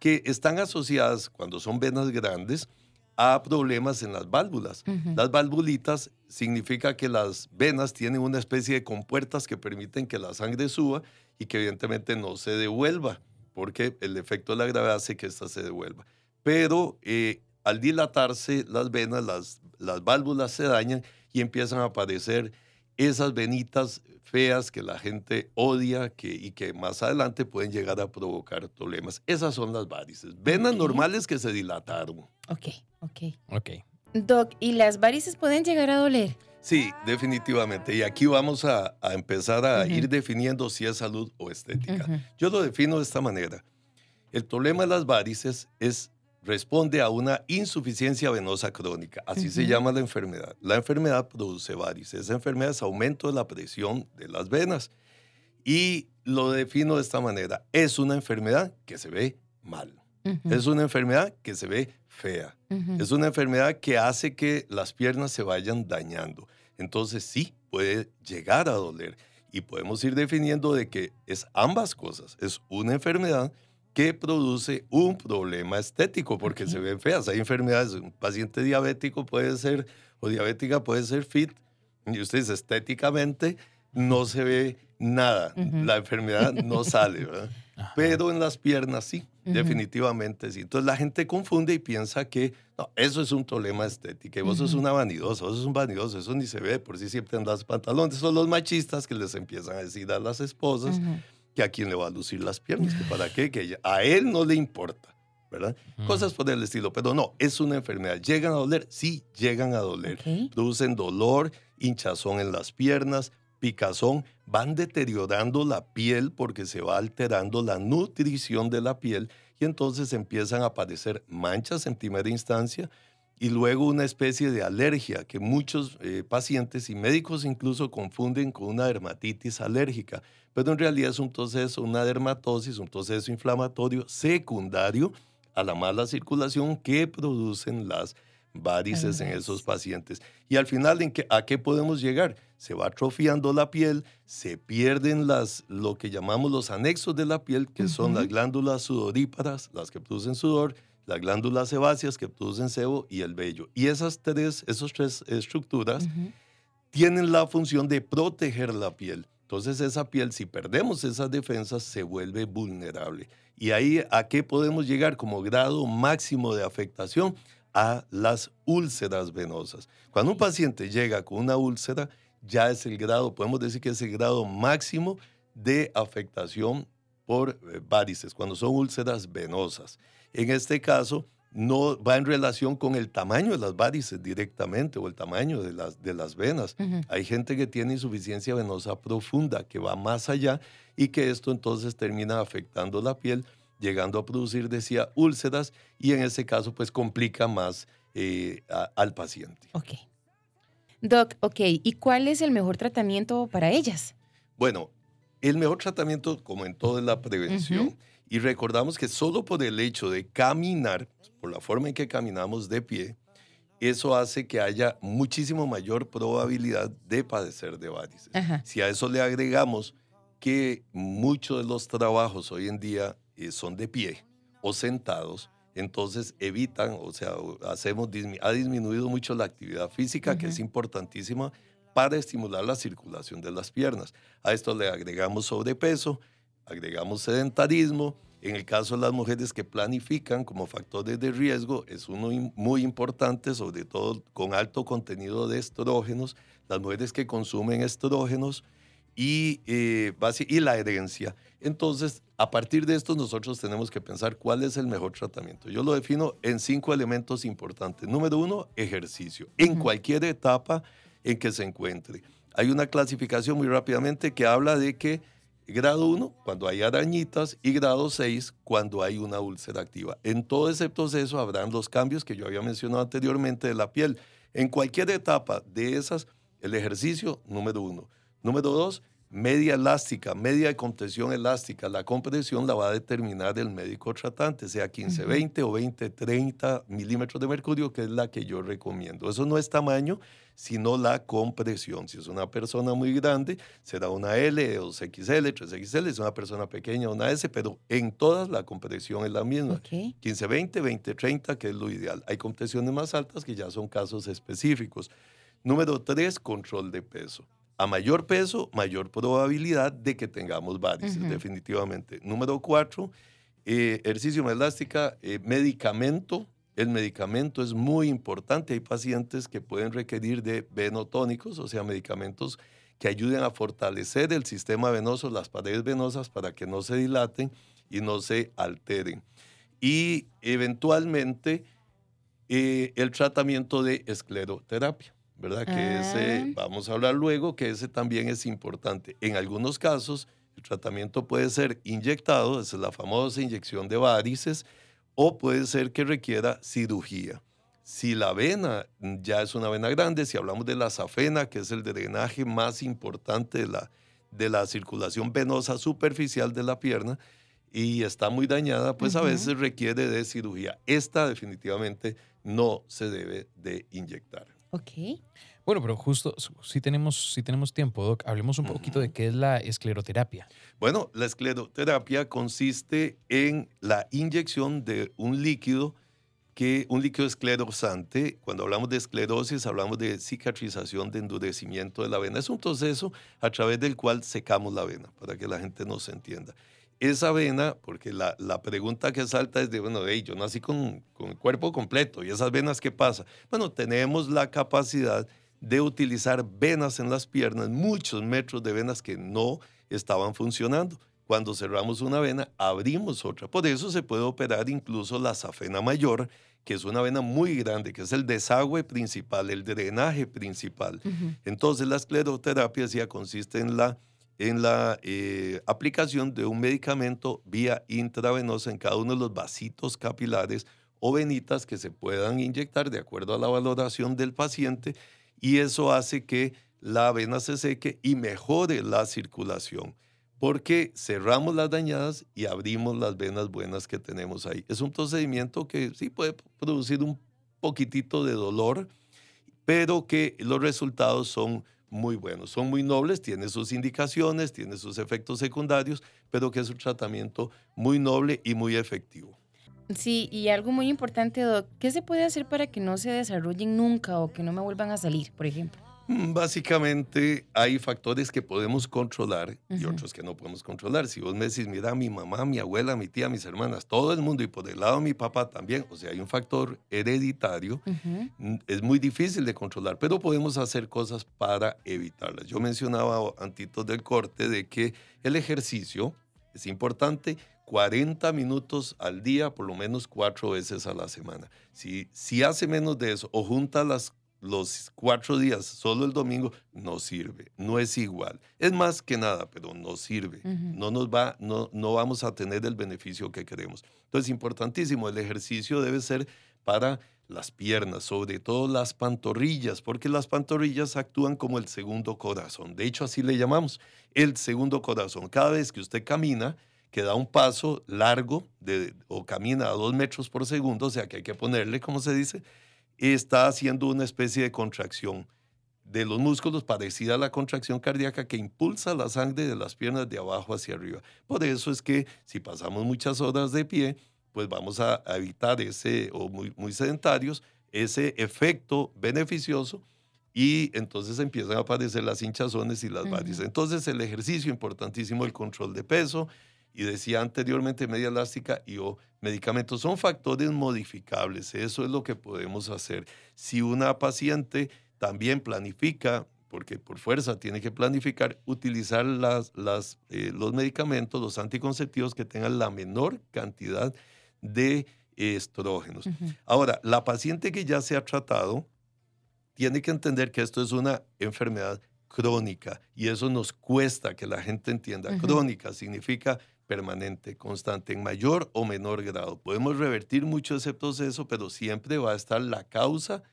que están asociadas, cuando son venas grandes, a problemas en las válvulas. Las valvulitas significa que las venas tienen una especie de compuertas que permiten que la sangre suba y que evidentemente no se devuelva, porque el efecto de la gravedad hace que ésta se devuelva. Pero eh, al dilatarse las venas, las, las válvulas se dañan y empiezan a aparecer esas venitas feas que la gente odia que, y que más adelante pueden llegar a provocar problemas. Esas son las varices. Venas normales que se dilataron. Ok, ok. Ok. Doc, ¿y las varices pueden llegar a doler? Sí, definitivamente. Y aquí vamos a, empezar a ir definiendo si es salud o estética. Yo lo defino de esta manera. El problema de las varices es responde a una insuficiencia venosa crónica, así se llama la enfermedad. La enfermedad produce varices. Esa enfermedad es aumento de la presión de las venas. Y lo defino de esta manera. Es una enfermedad que se ve mal. Es una enfermedad que se ve fea. Es una enfermedad que hace que las piernas se vayan dañando. Entonces sí, puede llegar a doler. Y podemos ir definiendo de que es ambas cosas. Es una enfermedad que produce un problema estético porque se ven feas. Hay enfermedades, un paciente diabético puede ser, o diabética puede ser fit, y usted dice estéticamente no se ve nada, la enfermedad no sale, ¿verdad? Pero en las piernas sí, definitivamente sí. Entonces la gente confunde y piensa que no, eso es un problema estético, y vos sos una vanidosa, vos sos un vanidoso, eso ni se ve, por si siempre andas pantalones. Son los machistas que les empiezan a decir a las esposas que a quién le va a lucir las piernas, que para qué, que a él no le importa, ¿verdad? Cosas por el estilo, pero no, es una enfermedad. ¿Llegan a doler? Sí, llegan a doler. Producen dolor, hinchazón en las piernas, picazón, van deteriorando la piel porque se va alterando la nutrición de la piel y entonces empiezan a aparecer manchas en primera instancia, y luego una especie de alergia que muchos eh, pacientes y médicos incluso confunden con una dermatitis alérgica, pero en realidad es un proceso, una dermatosis, un proceso inflamatorio secundario a la mala circulación que producen las varices en esos pacientes. Y al final, ¿en qué, ¿a qué podemos llegar? Se va atrofiando la piel, se pierden las, lo que llamamos los anexos de la piel, que son las glándulas sudoríparas, las que producen sudor, las glándulas sebáceas que producen sebo y el vello. Y esas tres, esas tres estructuras tienen la función de proteger la piel. Entonces esa piel, si perdemos esas defensas, se vuelve vulnerable. Y ahí, ¿a qué podemos llegar como grado máximo de afectación? A las úlceras venosas. Cuando un paciente llega con una úlcera, ya es el grado, podemos decir que es el grado máximo de afectación por eh, varices, cuando son úlceras venosas. En este caso, no va en relación con el tamaño de las varices directamente o el tamaño de las, de las venas. Hay gente que tiene insuficiencia venosa profunda, que va más allá y que esto entonces termina afectando la piel, llegando a producir, decía, úlceras y en ese caso pues complica más eh, al paciente. Ok. Doc, ok, ¿y cuál es el mejor tratamiento para ellas? Bueno, el mejor tratamiento, como en todo, es la prevención. Y recordamos que solo por el hecho de caminar, por la forma en que caminamos de pie, eso hace que haya muchísimo mayor probabilidad de padecer de varices. Si a eso le agregamos que muchos de los trabajos hoy en día eh, son de pie o sentados, entonces evitan, o sea, hacemos, ha disminuido mucho la actividad física, que es importantísima para estimular la circulación de las piernas. A esto le agregamos sobrepeso, agregamos sedentarismo. En el caso de las mujeres que planifican como factores de riesgo, es uno muy importante, sobre todo con alto contenido de estrógenos, las mujeres que consumen estrógenos y, eh, y la herencia. Entonces, a partir de esto, nosotros tenemos que pensar cuál es el mejor tratamiento. Yo lo defino en cinco elementos importantes. Número uno, ejercicio, en cualquier etapa en que se encuentre. Hay una clasificación muy rápidamente que habla de que Grado 1, cuando hay arañitas, y grado 6, cuando hay una úlcera activa. En todo ese proceso habrán los cambios que yo había mencionado anteriormente de la piel. En cualquier etapa de esas, el ejercicio, número uno. Número dos, media elástica, media de compresión elástica. La compresión la va a determinar el médico tratante, sea 15, 20 o 20, 30 milímetros de mercurio, que es la que yo recomiendo. Eso no es tamaño, sino la compresión. Si es una persona muy grande, será una L, 2XL, 3XL, si es una persona pequeña, una S, pero en todas la compresión es la misma. 15, 20, 20, 30, que es lo ideal. Hay compresiones más altas que ya son casos específicos. Número tres, control de peso a mayor peso, mayor probabilidad de que tengamos varices, definitivamente. Número cuatro, eh, ejercicio elástica, eh, medicamento. El medicamento es muy importante. Hay pacientes que pueden requerir de venotónicos, o sea, medicamentos que ayuden a fortalecer el sistema venoso, las paredes venosas, para que no se dilaten y no se alteren. Y eventualmente eh, el tratamiento de escleroterapia. ¿Verdad? Que ese, ah. vamos a hablar luego, que ese también es importante. En algunos casos, el tratamiento puede ser inyectado, esa es la famosa inyección de varices, o puede ser que requiera cirugía. Si la vena ya es una vena grande, si hablamos de la safena, que es el drenaje más importante de la, de la circulación venosa superficial de la pierna, y está muy dañada, pues a veces requiere de cirugía. Esta definitivamente no se debe de inyectar. Ok. Bueno, pero justo si tenemos, si tenemos tiempo, Doc, hablemos un poquito de qué es la escleroterapia. Bueno, la escleroterapia consiste en la inyección de un líquido que un líquido esclerosante, cuando hablamos de esclerosis, hablamos de cicatrización, de endurecimiento de la vena. Es un proceso a través del cual secamos la vena, para que la gente nos entienda esa vena, porque la, pregunta que salta es de, bueno, yo nací con, con, el cuerpo completo y esas venas, ¿qué pasa? Bueno, tenemos la capacidad de utilizar venas en las piernas, muchos metros de venas que no estaban funcionando. Cuando cerramos una vena, abrimos otra. Por eso se puede operar incluso la safena mayor, que es una vena muy grande, que es el desagüe principal, el drenaje principal. Entonces, la escleroterapia ya consiste en la en la eh, aplicación de un medicamento vía intravenosa en cada uno de los vasitos capilares o venitas que se puedan inyectar de acuerdo a la valoración del paciente y eso hace que la vena se seque y mejore la circulación porque cerramos las dañadas y abrimos las venas buenas que tenemos ahí. Es un procedimiento que sí puede producir un poquitito de dolor, pero que los resultados son muy buenos. Son muy nobles, tiene sus indicaciones, tiene sus efectos secundarios, pero que es un tratamiento muy noble y muy efectivo. Sí, y algo muy importante, Doc, ¿qué se puede hacer para que no se desarrollen nunca o que no me vuelvan a salir, por ejemplo? Mm, básicamente hay factores que podemos controlar y otros que no podemos controlar. Si vos me decís, mira, mi mamá, mi abuela, mi tía, mis hermanas, todo el mundo y por el lado de mi papá también, o sea, hay un factor hereditario, mm, es muy difícil de controlar, pero podemos hacer cosas para evitarlas. Yo mencionaba antitos del corte de que el ejercicio es importante. 40 minutos al día, por lo menos cuatro veces a la semana. Si, si hace menos de eso o junta las los cuatro días, solo el domingo, no sirve, no es igual. Es más que nada, pero no sirve. No nos va, no, no vamos a tener el beneficio que queremos. Entonces, importantísimo, el ejercicio debe ser para las piernas, sobre todo las pantorrillas, porque las pantorrillas actúan como el segundo corazón. De hecho, así le llamamos, el segundo corazón. Cada vez que usted camina, que da un paso largo de, o camina a dos metros por segundo, o sea que hay que ponerle, como se dice, está haciendo una especie de contracción de los músculos parecida a la contracción cardíaca que impulsa la sangre de las piernas de abajo hacia arriba. Por eso es que si pasamos muchas horas de pie, pues vamos a, evitar ese, o muy, muy sedentarios, ese efecto beneficioso y entonces empiezan a aparecer las hinchazones y las varices. Entonces el ejercicio importantísimo, el control de peso, y decía anteriormente media elástica y o medicamentos. Son factores modificables, eso es lo que podemos hacer. Si una paciente también planifica, porque por fuerza tiene que planificar, utilizar las, las, eh, los medicamentos, los anticonceptivos que tengan la menor cantidad de estrógenos. Ahora, la paciente que ya se ha tratado tiene que entender que esto es una enfermedad crónica y eso nos cuesta que la gente entienda. Crónica significa permanente, constante, en mayor o menor grado. Podemos revertir mucho ese proceso, pero siempre va a estar la causa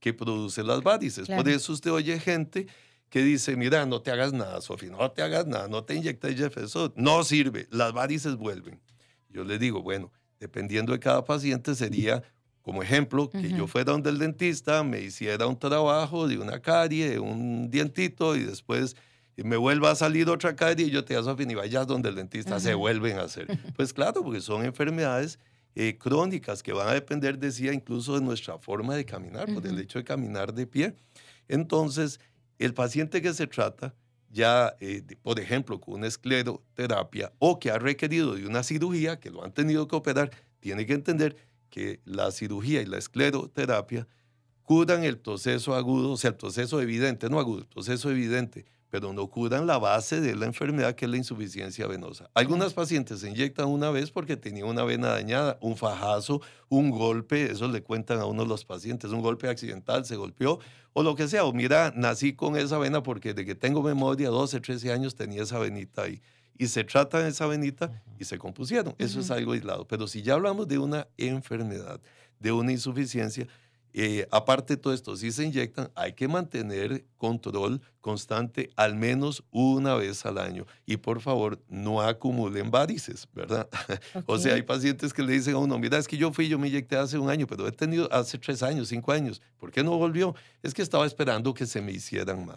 que produce las varices. Por eso usted oye gente que dice, mira, no te hagas nada, Sofía, no te hagas nada, no te inyectes Jefferson, no sirve, las varices vuelven. Yo le digo, bueno, dependiendo de cada paciente sería, como ejemplo, que yo fuera donde el dentista, me hiciera un trabajo de una carie, un dientito y después me vuelva a salir otra carie y yo te Sofía, y vayas donde el dentista, se vuelven a hacer. Pues claro, porque son enfermedades eh, crónicas que van a depender, decía, incluso de nuestra forma de caminar, por el hecho de caminar de pie. Entonces, el paciente que se trata, ya, eh, por ejemplo, con una escleroterapia o que ha requerido de una cirugía, que lo han tenido que operar, tiene que entender que la cirugía y la escleroterapia curan el proceso agudo, o sea, el proceso evidente, no agudo, el proceso evidente pero no curan la base de la enfermedad que es la insuficiencia venosa. Algunas pacientes se inyectan una vez porque tenían una vena dañada, un fajazo, un golpe, eso le cuentan a uno de los pacientes, un golpe accidental, se golpeó o lo que sea, o mira, nací con esa vena porque de que tengo memoria, 12, 13 años tenía esa venita ahí. Y se trata de esa venita y se compusieron. Eso es algo aislado. Pero si ya hablamos de una enfermedad, de una insuficiencia, eh, aparte de todo esto, si se inyectan, hay que mantener control constante al menos una vez al año. Y por favor, no acumulen varices, ¿verdad? o sea, hay pacientes que le dicen a uno, mira, es que yo fui, yo me inyecté hace un año, pero he tenido hace tres años, cinco años. ¿Por qué no volvió? Es que estaba esperando que se me hicieran más.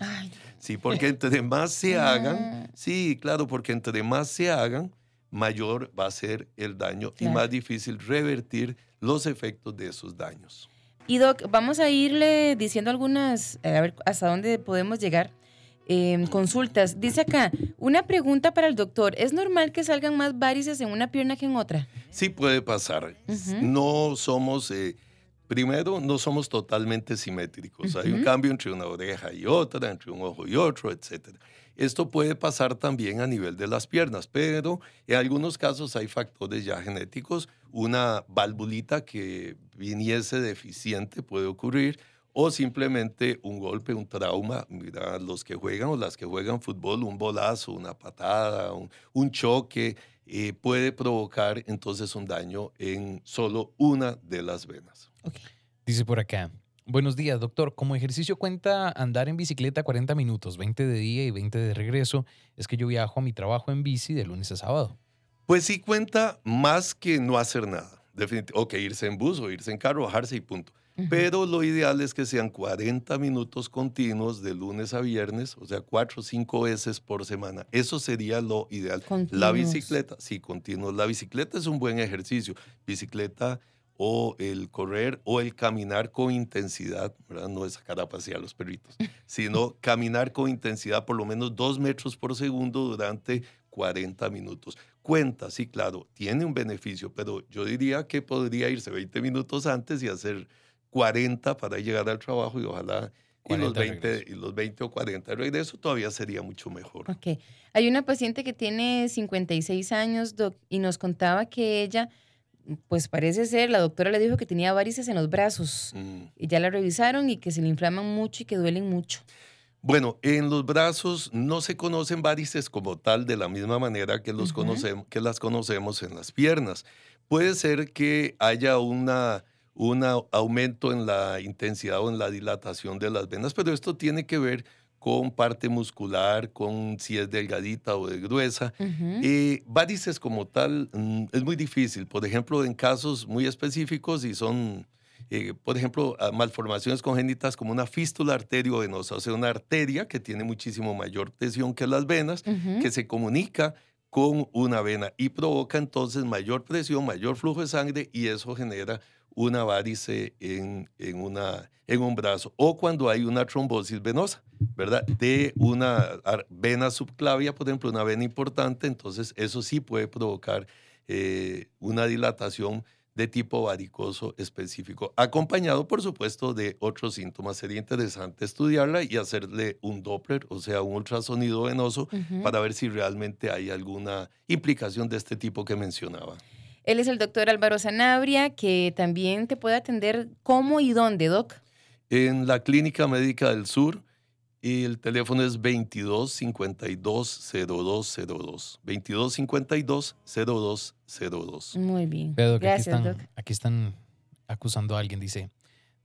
Sí, porque entre más se hagan, sí, claro, porque entre más se hagan, mayor va a ser el daño y más difícil revertir los efectos de esos daños. Y Doc, vamos a irle diciendo algunas, eh, a ver hasta dónde podemos llegar. Em, consultas. Dice acá, una pregunta para el doctor. ¿Es normal que salgan más varices en una pierna que en otra? Sí puede pasar. No somos, eh, primero, no somos totalmente simétricos. Hay un cambio entre una oreja y otra, entre un ojo y otro, etcétera. Esto puede pasar también a nivel de las piernas, pero en algunos casos hay factores ya genéticos. Una valvulita que viniese deficiente puede ocurrir o simplemente un golpe, un trauma. Mira, los que juegan o las que juegan fútbol, un bolazo, una patada, un, choque, eh, puede provocar entonces un daño en solo una de las venas. Dice por acá, Buenos días, doctor. Como ejercicio cuenta andar en bicicleta 40 minutos, 20 de día y 20 de regreso. Es que yo viajo a mi trabajo en bici de lunes a sábado. Pues sí cuenta más que no hacer nada. Definitivamente. O que irse en bus o irse en carro, bajarse y punto. Pero lo ideal es que sean 40 minutos continuos de lunes a viernes, o sea, cuatro o cinco veces por semana. Eso sería lo ideal. La bicicleta, sí, continuos. La bicicleta es un buen ejercicio. Bicicleta o el correr o el caminar con intensidad, ¿verdad? No es sacar a pasear a los perritos, sino caminar con intensidad por lo menos dos metros por segundo durante 40 minutos. Cuenta, sí, claro, tiene un beneficio, pero yo diría que podría irse 20 minutos antes y hacer 40 para llegar al trabajo y ojalá y los, 20, y los 20 o 40 de regreso todavía sería mucho mejor. Ok. Hay una paciente que tiene 56 años y nos contaba que ella pues parece ser, la doctora le dijo que tenía varices en los brazos mm. y ya la revisaron y que se le inflaman mucho y que duelen mucho. Bueno, en los brazos no se conocen varices como tal de la misma manera que, los conocemos, que las conocemos en las piernas. Puede ser que haya una, un aumento en la intensidad o en la dilatación de las venas, pero esto tiene que ver con parte muscular, con si es delgadita o de gruesa. Eh, varices como tal mm, es muy difícil. Por ejemplo, en casos muy específicos y son, eh, por ejemplo, malformaciones congénitas como una fístula arteriovenosa, o sea, una arteria que tiene muchísimo mayor presión que las venas, que se comunica con una vena y provoca entonces mayor presión, mayor flujo de sangre y eso genera una varice en, en, una, en un brazo o cuando hay una trombosis venosa, ¿verdad? De una vena subclavia, por ejemplo, una vena importante, entonces eso sí puede provocar eh, una dilatación de tipo varicoso específico, acompañado, por supuesto, de otros síntomas. Sería interesante estudiarla y hacerle un Doppler, o sea, un ultrasonido venoso, para ver si realmente hay alguna implicación de este tipo que mencionaba. Él es el doctor Álvaro Sanabria, que también te puede atender cómo y dónde, Doc. En la Clínica Médica del Sur, y el teléfono es 22 52 0202. 22 52 0202. Muy bien. Gracias, aquí están, Aquí están acusando a alguien. Dice: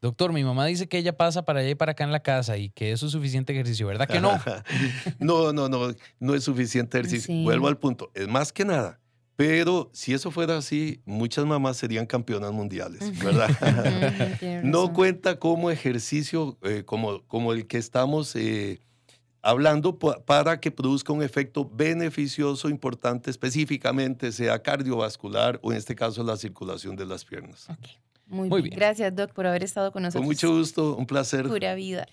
Doctor, mi mamá dice que ella pasa para allá y para acá en la casa y que eso es suficiente ejercicio, ¿verdad que no? no, no, no, no es suficiente ejercicio. Vuelvo al punto, es más que nada. Pero si eso fuera así, muchas mamás serían campeonas mundiales, ¿verdad? no cuenta como ejercicio eh, como, como el que estamos eh, hablando para que produzca un efecto beneficioso importante específicamente, sea cardiovascular o en este caso la circulación de las piernas. Muy, bien. Gracias, Doc, por haber estado con nosotros. Con mucho gusto, un placer. Pura vida.